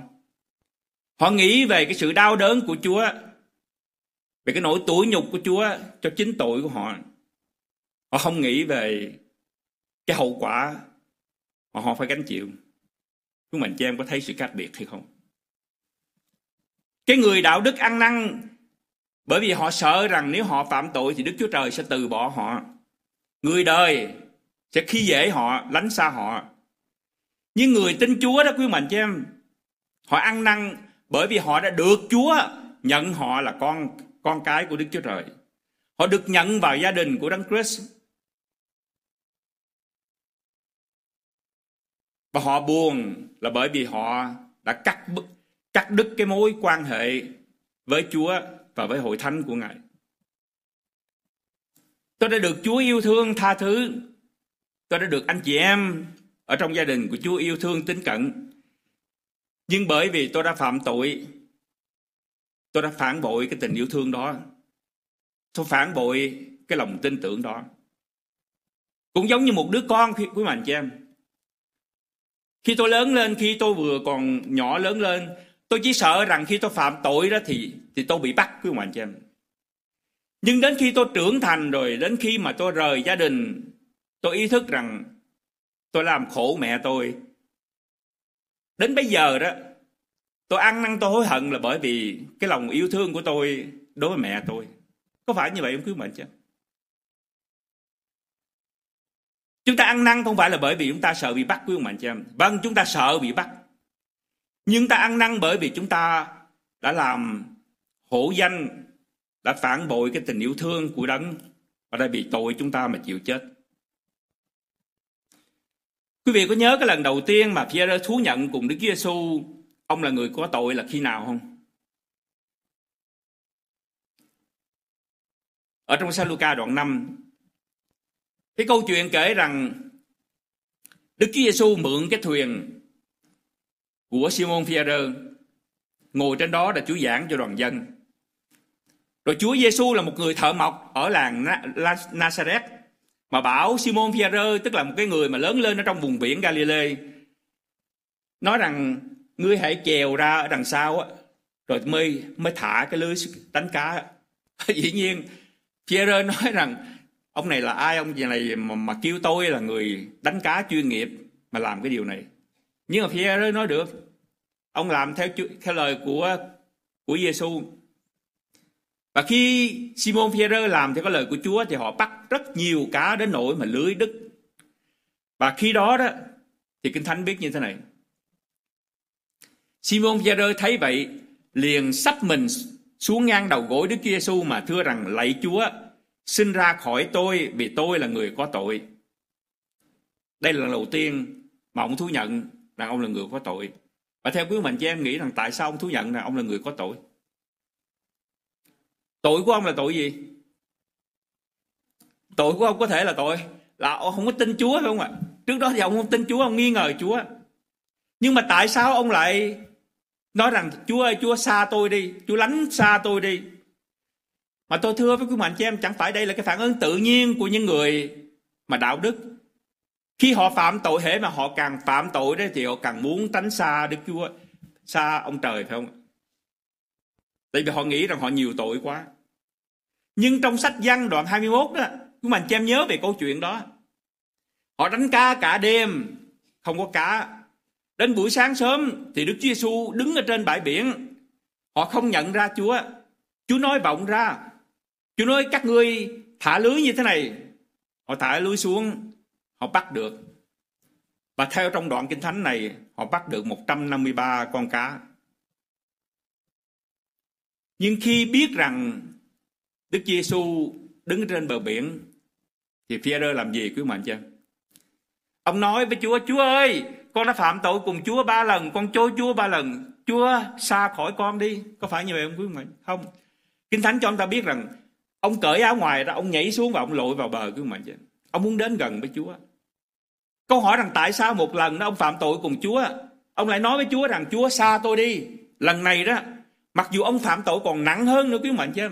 S1: Họ nghĩ về cái sự đau đớn của Chúa, về cái nỗi tủi nhục của Chúa cho chính tội của họ. Họ không nghĩ về cái hậu quả mà họ phải gánh chịu. Chúng mình cho em có thấy sự khác biệt hay không? Cái người đạo đức ăn năn bởi vì họ sợ rằng nếu họ phạm tội thì Đức Chúa Trời sẽ từ bỏ họ. Người đời sẽ khi dễ họ, lánh xa họ. Nhưng người tin Chúa đó quý mạnh cho em, họ ăn năn bởi vì họ đã được Chúa nhận họ là con con cái của Đức Chúa Trời. Họ được nhận vào gia đình của Đấng Christ. Và họ buồn là bởi vì họ đã cắt cắt đứt cái mối quan hệ với Chúa và với hội thánh của Ngài. Tôi đã được Chúa yêu thương tha thứ. Tôi đã được anh chị em ở trong gia đình của Chúa yêu thương tính cận. Nhưng bởi vì tôi đã phạm tội, tôi đã phản bội cái tình yêu thương đó. Tôi phản bội cái lòng tin tưởng đó. Cũng giống như một đứa con quý mạnh chị em. Khi tôi lớn lên, khi tôi vừa còn nhỏ lớn lên, tôi chỉ sợ rằng khi tôi phạm tội đó thì thì tôi bị bắt quý mạnh chị em. Nhưng đến khi tôi trưởng thành rồi, đến khi mà tôi rời gia đình, tôi ý thức rằng tôi làm khổ mẹ tôi. Đến bây giờ đó, tôi ăn năn tôi hối hận là bởi vì cái lòng yêu thương của tôi đối với mẹ tôi. Có phải như vậy không quý mệnh chứ? Chúng ta ăn năn không phải là bởi vì chúng ta sợ bị bắt quý ông mạnh chị em. Vâng, chúng ta sợ bị bắt. Nhưng ta ăn năn bởi vì chúng ta đã làm hổ danh, đã phản bội cái tình yêu thương của đấng và đã bị tội chúng ta mà chịu chết. Quý vị có nhớ cái lần đầu tiên mà Pierre thú nhận cùng Đức Chúa Giêsu ông là người có tội là khi nào không? Ở trong Sa Luca đoạn 5 cái câu chuyện kể rằng Đức Chúa Giêsu mượn cái thuyền của Simon Pierre ngồi trên đó để Chúa giảng cho đoàn dân. Rồi Chúa Giêsu là một người thợ mộc ở làng Nazareth mà bảo Simon Pierre, tức là một cái người mà lớn lên ở trong vùng biển Galilee nói rằng ngươi hãy chèo ra ở đằng sau á rồi mới mới thả cái lưới đánh cá dĩ nhiên Pierre nói rằng ông này là ai? Ông này mà, mà kêu tôi là người đánh cá chuyên nghiệp mà làm cái điều này. Nhưng mà Pierre nói được ông làm theo theo lời của của Giêsu và khi Simon Pierre làm theo cái lời của Chúa thì họ bắt rất nhiều cá đến nỗi mà lưới đứt và khi đó đó, thì kinh thánh biết như thế này Simon Pierre thấy vậy, liền sắp mình xuống ngang đầu gối Đức Chúa Giêsu mà thưa rằng, lạy Chúa, Sinh ra khỏi tôi vì tôi là người có tội. Đây là lần đầu tiên mà ông thú nhận rằng ông là người có tội. Và theo quý mình cho em nghĩ rằng tại sao ông thú nhận rằng ông là người có tội? Tội của ông là tội gì? Tội của ông có thể là tội là ông không có tin Chúa phải không ạ? Trước đó thì ông không tin Chúa, ông nghi ngờ Chúa. Nhưng mà tại sao ông lại nói rằng Chúa ơi, Chúa xa tôi đi, Chúa lánh xa tôi đi. Mà tôi thưa với quý mạnh chị em, chẳng phải đây là cái phản ứng tự nhiên của những người mà đạo đức. Khi họ phạm tội hệ mà họ càng phạm tội đấy thì họ càng muốn tránh xa Đức Chúa, xa ông trời phải không? Tại vì họ nghĩ rằng họ nhiều tội quá. Nhưng trong sách văn đoạn 21 đó, quý mạnh cho em nhớ về câu chuyện đó. Họ đánh cá cả đêm, không có cá. Đến buổi sáng sớm thì Đức Chúa Giêsu đứng ở trên bãi biển. Họ không nhận ra Chúa. Chúa nói vọng ra Chúa nói các ngươi thả lưới như thế này. Họ thả lưới xuống, họ bắt được. Và theo trong đoạn kinh thánh này, họ bắt được 153 con cá. Nhưng khi biết rằng Đức Giêsu đứng trên bờ biển, thì phi làm gì quý mạnh chứ? Ông nói với Chúa, Chúa ơi, con đã phạm tội cùng Chúa ba lần, con chối Chúa ba lần. Chúa xa khỏi con đi. Có phải như vậy không quý mạnh? Không. Kinh Thánh cho chúng ta biết rằng Ông cởi áo ngoài ra, ông nhảy xuống và ông lội vào bờ của chứ. Ông muốn đến gần với Chúa. Câu hỏi rằng tại sao một lần đó ông phạm tội cùng Chúa, ông lại nói với Chúa rằng Chúa xa tôi đi. Lần này đó, mặc dù ông phạm tội còn nặng hơn nữa quý mạnh chứ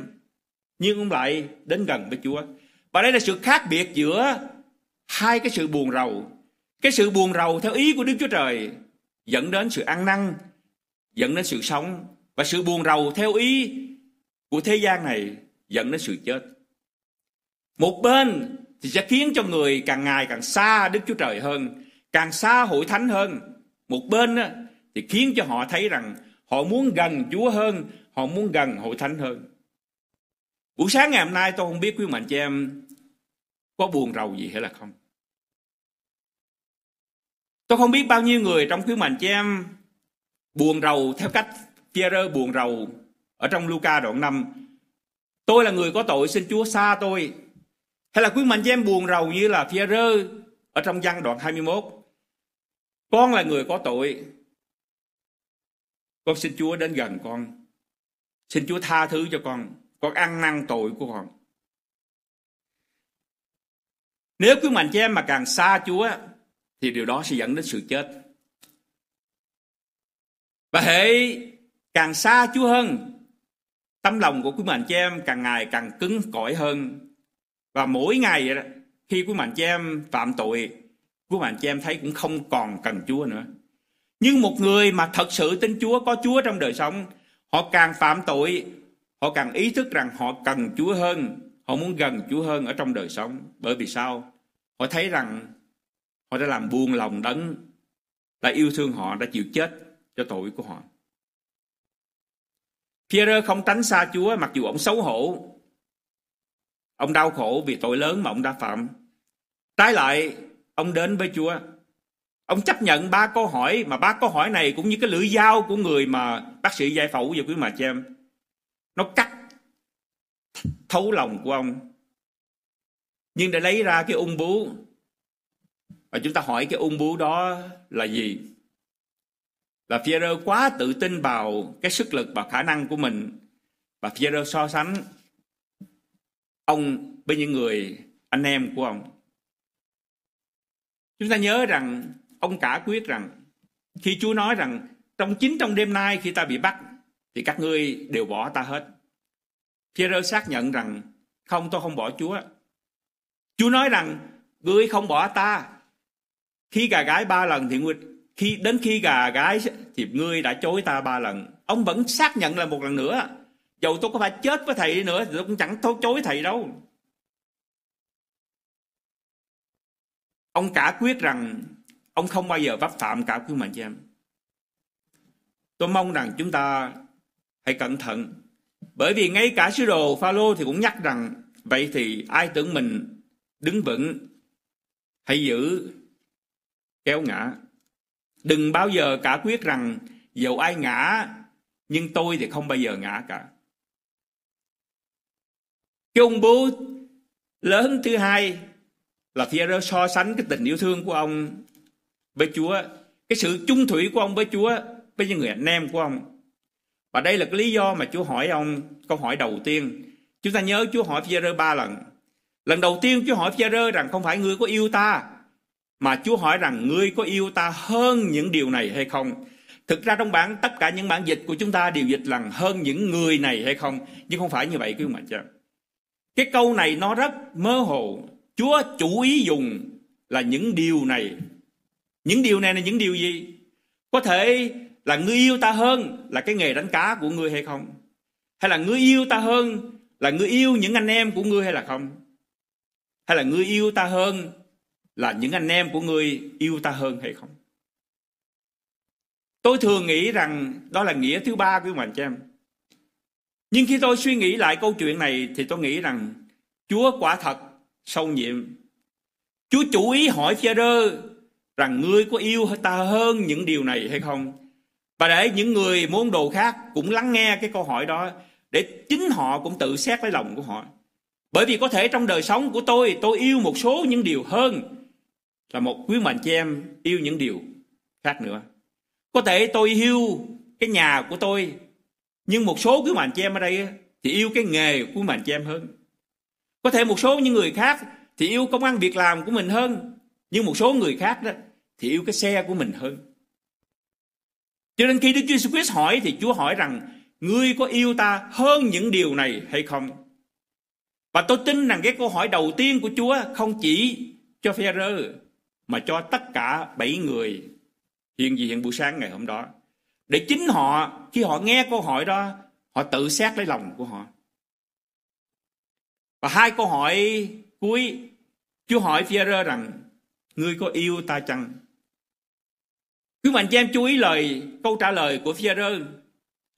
S1: nhưng ông lại đến gần với Chúa. Và đây là sự khác biệt giữa hai cái sự buồn rầu. Cái sự buồn rầu theo ý của Đức Chúa Trời dẫn đến sự ăn năn, dẫn đến sự sống. Và sự buồn rầu theo ý của thế gian này dẫn đến sự chết. Một bên thì sẽ khiến cho người càng ngày càng xa Đức Chúa Trời hơn, càng xa hội thánh hơn. Một bên thì khiến cho họ thấy rằng họ muốn gần Chúa hơn, họ muốn gần hội thánh hơn. Buổi sáng ngày hôm nay tôi không biết quý mạnh chị em có buồn rầu gì hay là không. Tôi không biết bao nhiêu người trong quý mạnh chị em buồn rầu theo cách Pierre buồn rầu ở trong Luca đoạn 5 Tôi là người có tội xin Chúa xa tôi. Hay là quý mạnh cho em buồn rầu như là Pierre ở trong văn đoạn 21. Con là người có tội. Con xin Chúa đến gần con. Xin Chúa tha thứ cho con. Con ăn năn tội của con. Nếu quý mạnh chị em mà càng xa Chúa thì điều đó sẽ dẫn đến sự chết. Và hệ càng xa Chúa hơn, tâm lòng của quý mạnh chị em càng ngày càng cứng cỏi hơn. Và mỗi ngày khi quý mạnh chị em phạm tội, quý mạnh chị em thấy cũng không còn cần Chúa nữa. Nhưng một người mà thật sự tin Chúa, có Chúa trong đời sống, họ càng phạm tội, họ càng ý thức rằng họ cần Chúa hơn, họ muốn gần Chúa hơn ở trong đời sống. Bởi vì sao? Họ thấy rằng họ đã làm buồn lòng đấng đã yêu thương họ, đã chịu chết cho tội của họ. Pierre không tránh xa Chúa mặc dù ông xấu hổ. Ông đau khổ vì tội lớn mà ông đã phạm. Trái lại, ông đến với Chúa. Ông chấp nhận ba câu hỏi, mà ba câu hỏi này cũng như cái lưỡi dao của người mà bác sĩ giải phẫu và quý mà chị em. Nó cắt thấu lòng của ông. Nhưng để lấy ra cái ung bướu và chúng ta hỏi cái ung bướu đó là gì? Là pierre quá tự tin vào cái sức lực và khả năng của mình và pierre so sánh ông với những người anh em của ông. Chúng ta nhớ rằng ông cả quyết rằng, khi Chúa nói rằng, trong chính trong đêm nay khi ta bị bắt, thì các ngươi đều bỏ ta hết. Phêrô xác nhận rằng, không, tôi không bỏ Chúa. Chúa nói rằng, ngươi không bỏ ta. Khi gà gái ba lần thì ngươi, khi, đến khi gà gái thì ngươi đã chối ta ba lần ông vẫn xác nhận là một lần nữa, dầu tôi có phải chết với thầy đi nữa thì tôi cũng chẳng chối thầy đâu ông cả quyết rằng ông không bao giờ vấp phạm cả quý mạnh chị em. Tôi mong rằng chúng ta hãy cẩn thận. Bởi vì ngay cả sứ đồ Phaolô thì cũng nhắc rằng, vậy thì ai tưởng mình đứng vững hãy giữ kéo ngã? Đừng bao giờ cả quyết rằng, dầu ai ngã, nhưng tôi thì không bao giờ ngã cả. Cái ông bố lớn thứ hai là Pierre so sánh cái tình yêu thương của ông với Chúa, cái sự chung thủy của ông với Chúa, với những người anh em của ông. Và đây là cái lý do mà Chúa hỏi ông câu hỏi đầu tiên. Chúng ta nhớ Chúa hỏi Phi-e-rơ ba lần. Lần đầu tiên Chúa hỏi Phi-e-rơ rằng không phải ngươi có yêu ta mà Chúa hỏi rằng ngươi có yêu ta hơn những điều này hay không? Thực ra trong bản tất cả những bản dịch của chúng ta đều dịch là hơn những người này hay không? Nhưng không phải như vậy quý ông bà cha. Cái câu này nó rất mơ hồ. Chúa chủ ý dùng là những điều này. Những điều này là những điều gì? Có thể là ngươi yêu ta hơn là cái nghề đánh cá của ngươi hay không? Hay là ngươi yêu ta hơn là ngươi yêu những anh em của ngươi hay là không? Hay là ngươi yêu ta hơn là những anh em của ngươi yêu ta hơn hay không? Tôi thường nghĩ rằng đó là nghĩa thứ ba của mình cho em. Nhưng khi tôi suy nghĩ lại câu chuyện này thì tôi nghĩ rằng Chúa quả thật sâu nhiệm. Chúa chủ ý hỏi phi rơ rằng ngươi có yêu ta hơn những điều này hay không? Và để những người môn đồ khác cũng lắng nghe cái câu hỏi đó để chính họ cũng tự xét lấy lòng của họ. Bởi vì có thể trong đời sống của tôi, tôi yêu một số những điều hơn là một quý mệnh chị em yêu những điều khác nữa. Có thể tôi yêu cái nhà của tôi, nhưng một số quý mệnh chị em ở đây thì yêu cái nghề của mệnh mạnh chị em hơn. Có thể một số những người khác thì yêu công ăn việc làm của mình hơn, nhưng một số người khác đó thì yêu cái xe của mình hơn. Cho nên khi Đức Chúa Jesus Christ hỏi thì Chúa hỏi rằng ngươi có yêu ta hơn những điều này hay không? Và tôi tin rằng cái câu hỏi đầu tiên của Chúa không chỉ cho Phêrô mà cho tất cả bảy người hiện diện buổi sáng ngày hôm đó. Để chính họ, khi họ nghe câu hỏi đó, họ tự xét lấy lòng của họ. Và hai câu hỏi cuối, Chúa hỏi phi rằng, Ngươi có yêu ta chăng? Quý mạnh cho em chú ý lời, câu trả lời của phi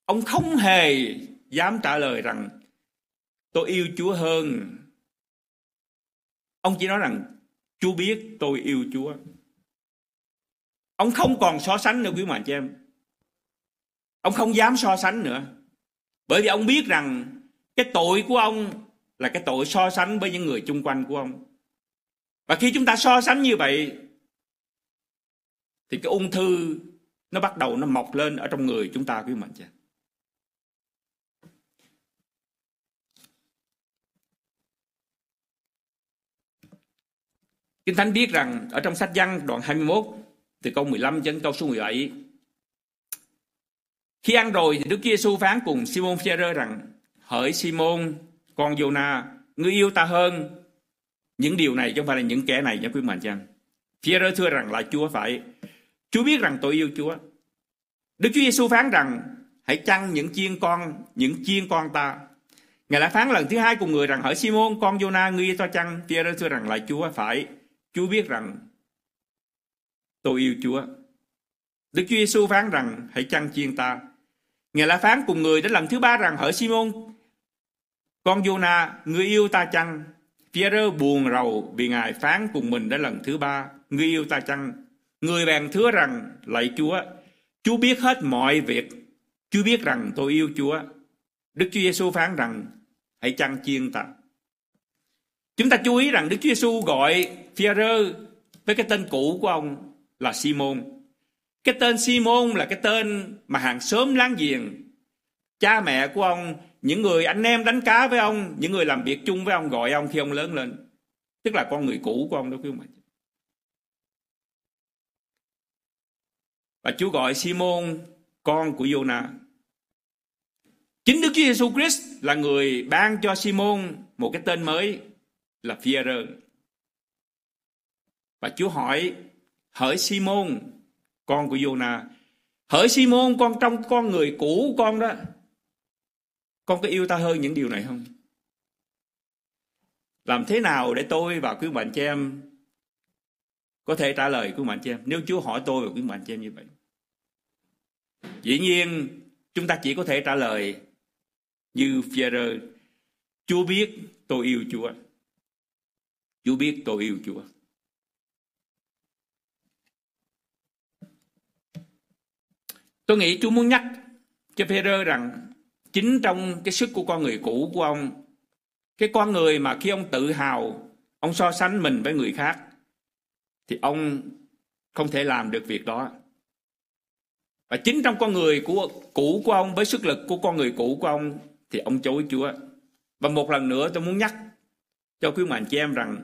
S1: Ông không hề dám trả lời rằng, tôi yêu Chúa hơn. Ông chỉ nói rằng, Chúa biết tôi yêu Chúa. Ông không còn so sánh nữa quý mạnh chị em. Ông không dám so sánh nữa. Bởi vì ông biết rằng cái tội của ông là cái tội so sánh với những người chung quanh của ông. Và khi chúng ta so sánh như vậy thì cái ung thư nó bắt đầu nó mọc lên ở trong người chúng ta, quý mạnh chị Kinh Thánh biết rằng ở trong sách Văn đoạn 21 từ câu 15 đến câu số 17 khi ăn rồi thì Đức Chúa Giêsu phán cùng Simon Phaolô rằng, hỡi Simon, con Jonah ngươi yêu ta hơn những điều này chứ không phải là những kẻ này nha, quý mạnh chăng Phaolô thưa rằng là Chúa phải Chúa biết rằng tôi yêu Chúa. Đức Chúa Giêsu phán rằng, hãy chăn những chiên con, những chiên con ta? Ngài lại phán lần thứ hai cùng người rằng hỡi Simon, con Jonah, ngươi yêu ta chăng Phaolô thưa rằng là, Chúa, phải. Chúa biết rằng tôi yêu Chúa. Đức Chúa Giêsu phán rằng, hãy chăn chiên ta? Ngài lại phán cùng người đến lần thứ ba rằng hỡi Simon, con Jonah người yêu ta chăng? Pierre buồn rầu vì Ngài phán cùng mình đến lần thứ ba người yêu ta chăng? Người bèn thưa rằng lạy Chúa Chúa biết hết mọi việc. Chúa biết rằng tôi yêu Chúa. Đức Chúa Giêsu phán rằng hãy chăn chiên ta? Chúng ta chú ý rằng Đức Chúa Giêsu gọi Pierre với cái tên cũ của ông là Simon cái tên Simon là cái tên mà hàng xóm láng giềng, cha mẹ của ông, những người anh em đánh cá với ông, những người làm việc chung với ông gọi ông khi ông lớn lên. Tức là con người cũ của ông đó quý ông Và Chúa gọi Simon con của Jonah. Chính Đức Chúa Giêsu Christ là người ban cho Simon một cái tên mới là Phi-e-rơ. Và Chúa hỏi, hỡi Simon, con của Jonah. Hỡi Simon, con trong con người cũ của con đó, con có yêu ta hơn những điều này không? Làm thế nào để tôi và quý bạn chị em có thể trả lời quý bạn chị em nếu Chúa hỏi tôi và quý bạn chị em như vậy? Dĩ nhiên, chúng ta chỉ có thể trả lời như Führer, Chúa biết tôi yêu Chúa. Chúa biết tôi yêu Chúa. Tôi nghĩ Chúa muốn nhắc cho Führer rằng chính trong cái sức của con người cũ của ông, cái con người mà khi ông tự hào, ông so sánh mình với người khác, thì ông không thể làm được việc đó. Và chính trong con người của, cũ của ông, với sức lực của con người cũ của ông, thì ông chối Chúa. Và một lần nữa tôi muốn nhắc cho quý mạnh chị em rằng,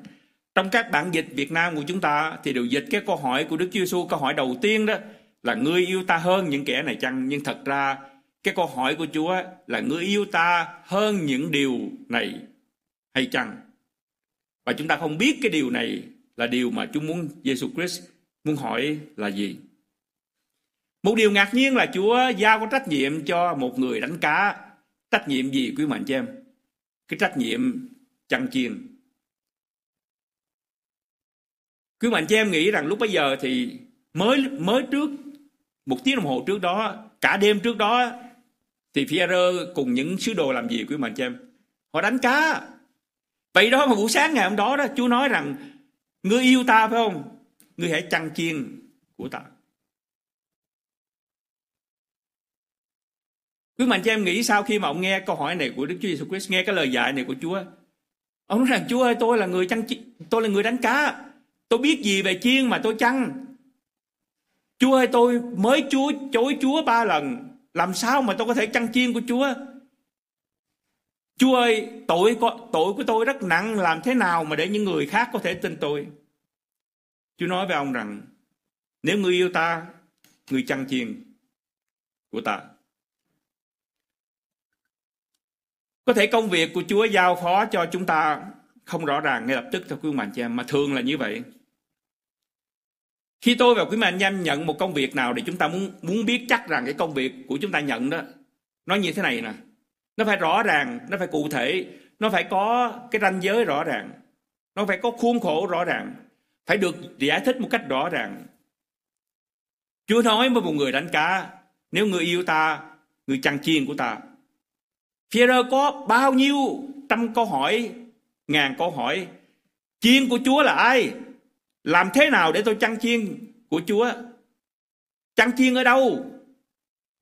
S1: trong các bản dịch Việt Nam của chúng ta thì đều dịch cái câu hỏi của Đức Chúa Giêsu, câu hỏi đầu tiên đó là ngươi yêu ta hơn những kẻ này chăng? Nhưng thật ra, cái câu hỏi của Chúa là ngươi yêu ta hơn những điều này hay chăng? Và chúng ta không biết cái điều này là điều mà Chúa muốn giêsu Christ muốn hỏi là gì. Một điều ngạc nhiên là Chúa giao có trách nhiệm cho một người đánh cá. Trách nhiệm gì, quý mạnh cho em? Cái trách nhiệm chăn chiên. Quý mạnh cho em nghĩ rằng lúc bây giờ thì mới mới trước, một tiếng đồng hồ trước đó, cả đêm trước đó, thì Phi-e-rơ cùng những sứ đồ làm gì quý mạnh cho em, họ đánh cá vậy đó mà buổi sáng ngày hôm đó đó, Chúa nói rằng, ngươi yêu ta, phải không ngươi hãy chăn chiên của ta Quý mạnh cho em nghĩ sau khi mà ông nghe câu hỏi này của Đức Chúa Jesus Christ, nghe cái lời dạy này của Chúa, ông nói rằng Chúa ơi tôi là người chăn tôi là người đánh cá, tôi biết gì về chiên mà tôi chăn, Chúa ơi tôi mới Chúa chối Chúa ba lần. Làm sao mà tôi có thể chăn chiên của Chúa? Chúa ơi tội tội của tôi rất nặng. Làm thế nào mà để những người khác có thể tin tôi? Chúa nói với ông rằng Nếu người yêu ta Người chăn chiên của ta. Có thể công việc của Chúa giao phó cho chúng ta Không rõ ràng ngay lập tức cho quý mạnh chị em Mà thường là như vậy khi tôi và quý mạnh em nhận một công việc nào để chúng ta muốn muốn biết chắc rằng cái công việc của chúng ta nhận đó nó như thế này nè. Nó phải rõ ràng, nó phải cụ thể, nó phải có cái ranh giới rõ ràng. Nó phải có khuôn khổ rõ ràng. Phải được giải thích một cách rõ ràng. Chúa nói với một người đánh cá, nếu người yêu ta, người chăn chiên của ta. Phêrô có bao nhiêu trăm câu hỏi, ngàn câu hỏi. Chiên của Chúa là ai? Làm thế nào để tôi chăn chiên của Chúa? Chăn chiên ở đâu?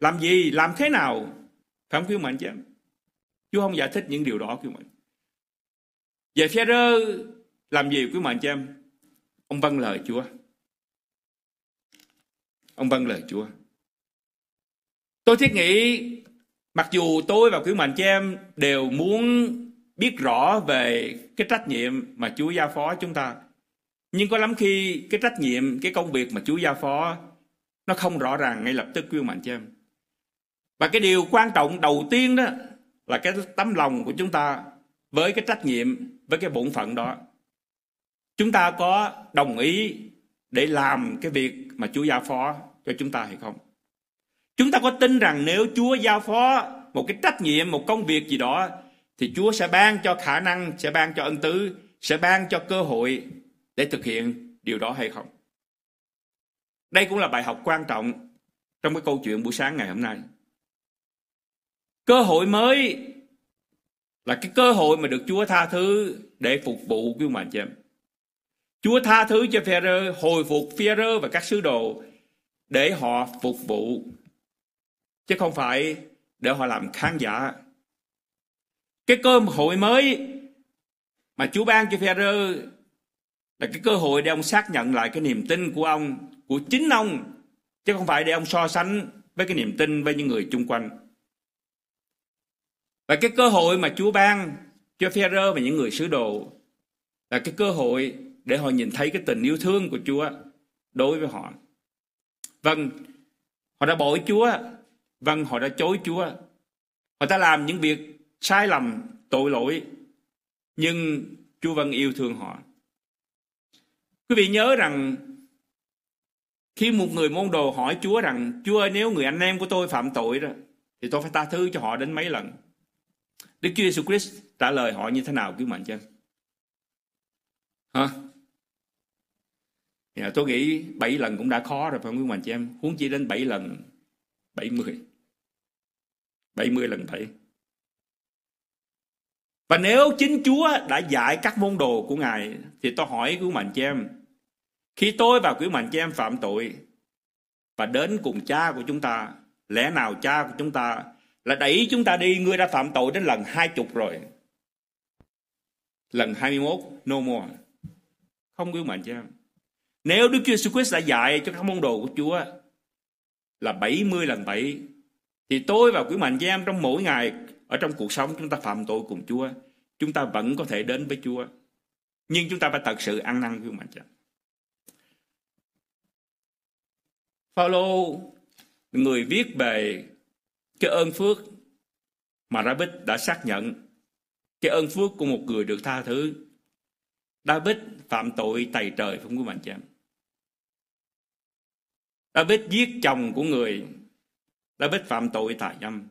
S1: Làm gì? Làm thế nào? Phải không quý mạnh chứ? Chúa không giải thích những điều đó quý mạnh. Về phía rơ làm gì quý mạnh cho em? Ông vâng lời Chúa. ông vâng lời Chúa. Tôi thiết nghĩ mặc dù tôi và quý mạnh chị em đều muốn biết rõ về cái trách nhiệm mà Chúa giao phó chúng ta. Nhưng có lắm khi cái trách nhiệm, cái công việc mà Chúa giao phó nó không rõ ràng ngay lập tức quý mạnh chị em. Và cái điều quan trọng đầu tiên đó là cái tấm lòng của chúng ta với cái trách nhiệm, với cái bổn phận đó. Chúng ta có đồng ý để làm cái việc mà Chúa giao phó cho chúng ta hay không? Chúng ta có tin rằng nếu Chúa giao phó một cái trách nhiệm, một công việc gì đó thì Chúa sẽ ban cho khả năng, sẽ ban cho ân tứ, sẽ ban cho cơ hội để thực hiện điều đó hay không? Đây cũng là bài học quan trọng trong cái câu chuyện buổi sáng ngày hôm nay. Cơ hội mới là cái cơ hội mà được Chúa tha thứ để phục vụ quý bạn chị em. Chúa tha thứ cho Phêrô, hồi phục Phêrô và các sứ đồ để họ phục vụ chứ không phải để họ làm khán giả. Cái cơ hội mới mà Chúa ban cho Phêrô là cái cơ hội để ông xác nhận lại cái niềm tin của ông, của chính ông, chứ không phải để ông so sánh với cái niềm tin với những người chung quanh. Và cái cơ hội mà Chúa ban cho Phêrô và những người sứ đồ là cái cơ hội để họ nhìn thấy cái tình yêu thương của Chúa đối với họ. Vâng, họ đã bội Chúa, vâng họ đã chối Chúa. Họ đã làm những việc sai lầm, tội lỗi, nhưng Chúa vẫn yêu thương họ. Quý vị nhớ rằng khi một người môn đồ hỏi Chúa rằng Chúa ơi nếu người anh em của tôi phạm tội đó thì tôi phải tha thứ cho họ đến mấy lần. Đức Chúa Jesus Christ trả lời họ như thế nào quý mạnh chứ? Hả? Thì tôi nghĩ 7 lần cũng đã khó rồi phải không quý mạnh chị em? Huống chi đến 7 lần 70. 70 lần 7. Và nếu chính Chúa đã dạy các môn đồ của Ngài, thì tôi hỏi quý mạnh chị em, khi tôi và quý mạnh chị em phạm tội, và đến cùng cha của chúng ta, lẽ nào cha của chúng ta là đẩy chúng ta đi ngươi đã phạm tội đến lần hai chục rồi lần 21 no more không, quý mạnh chị em nếu Đức Chúa Jesus Christ đã dạy cho các môn đồ của Chúa là 70 lần 7 thì tôi và quý mạnh giam em trong mỗi ngày, ở trong cuộc sống chúng ta phạm tội cùng Chúa, chúng ta vẫn có thể đến với Chúa. Nhưng chúng ta phải thật sự ăn năn quý mạnh giam. Phaolô, người viết về cái ơn phước mà David đã xác nhận, cái ơn phước của một người được tha thứ. David phạm tội tày trời không quý mạnh chị em? David giết chồng của người David phạm tội tà dâm.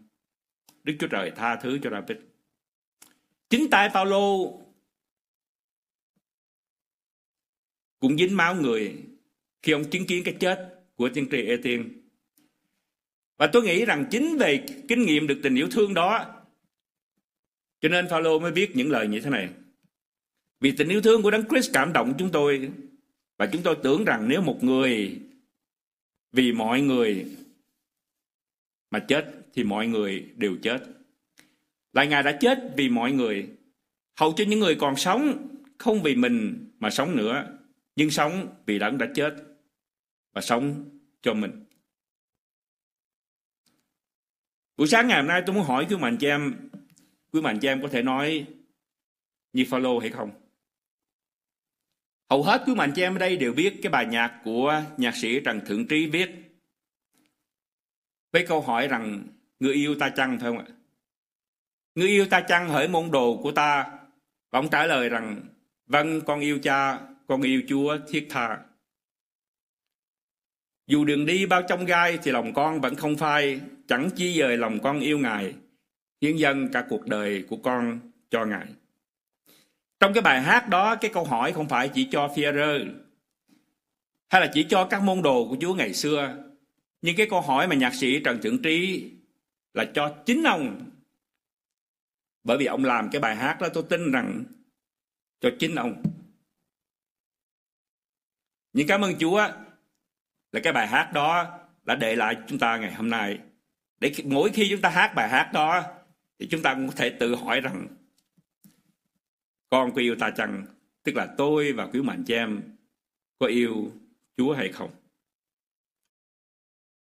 S1: Đức Chúa Trời tha thứ cho David. Chính tại Phaolô, cũng dính máu người khi ông chứng kiến cái chết của tiên tri Ê Tiên và tôi nghĩ rằng chính về kinh nghiệm được tình yêu thương đó, cho nên Phaolô mới viết những lời như thế này. Vì tình yêu thương của Đấng Christ cảm động chúng tôi, và chúng tôi tưởng rằng nếu một người vì mọi người mà chết thì mọi người đều chết. Lại Ngài đã chết vì mọi người, hầu cho những người còn sống không vì mình mà sống nữa, nhưng sống vì Đấng đã chết và sống cho mình. Buổi sáng ngày hôm nay tôi muốn hỏi quý mạnh chị em, quý mạnh chị em có thể nói như follow hay không? Hầu hết quý mạnh chị em ở đây đều biết cái bài nhạc của nhạc sĩ Trần Thượng Trí viết với câu hỏi rằng người yêu ta chăng phải không ạ? Người yêu ta chăng hỡi môn đồ của ta? Và ông trả lời rằng vâng con yêu cha, con yêu Chúa thiết tha. Dù đường đi bao trong gai thì lòng con vẫn không phai, chẳng chi dời lòng con yêu Ngài, hiến dân cả cuộc đời của con cho Ngài. Trong cái bài hát đó, cái câu hỏi không phải chỉ cho Führer hay là chỉ cho các môn đồ của Chúa ngày xưa, nhưng cái câu hỏi mà nhạc sĩ Trần Thượng Trí là cho chính ông. Bởi vì ông làm cái bài hát đó tôi tin rằng cho chính ông. Nhưng cảm ơn Chúa là cái bài hát đó đã để lại chúng ta ngày hôm nay để mỗi khi chúng ta hát bài hát đó thì chúng ta cũng có thể tự hỏi rằng con có yêu ta chăng? Tức là tôi và quý mạnh cha em có yêu Chúa hay không?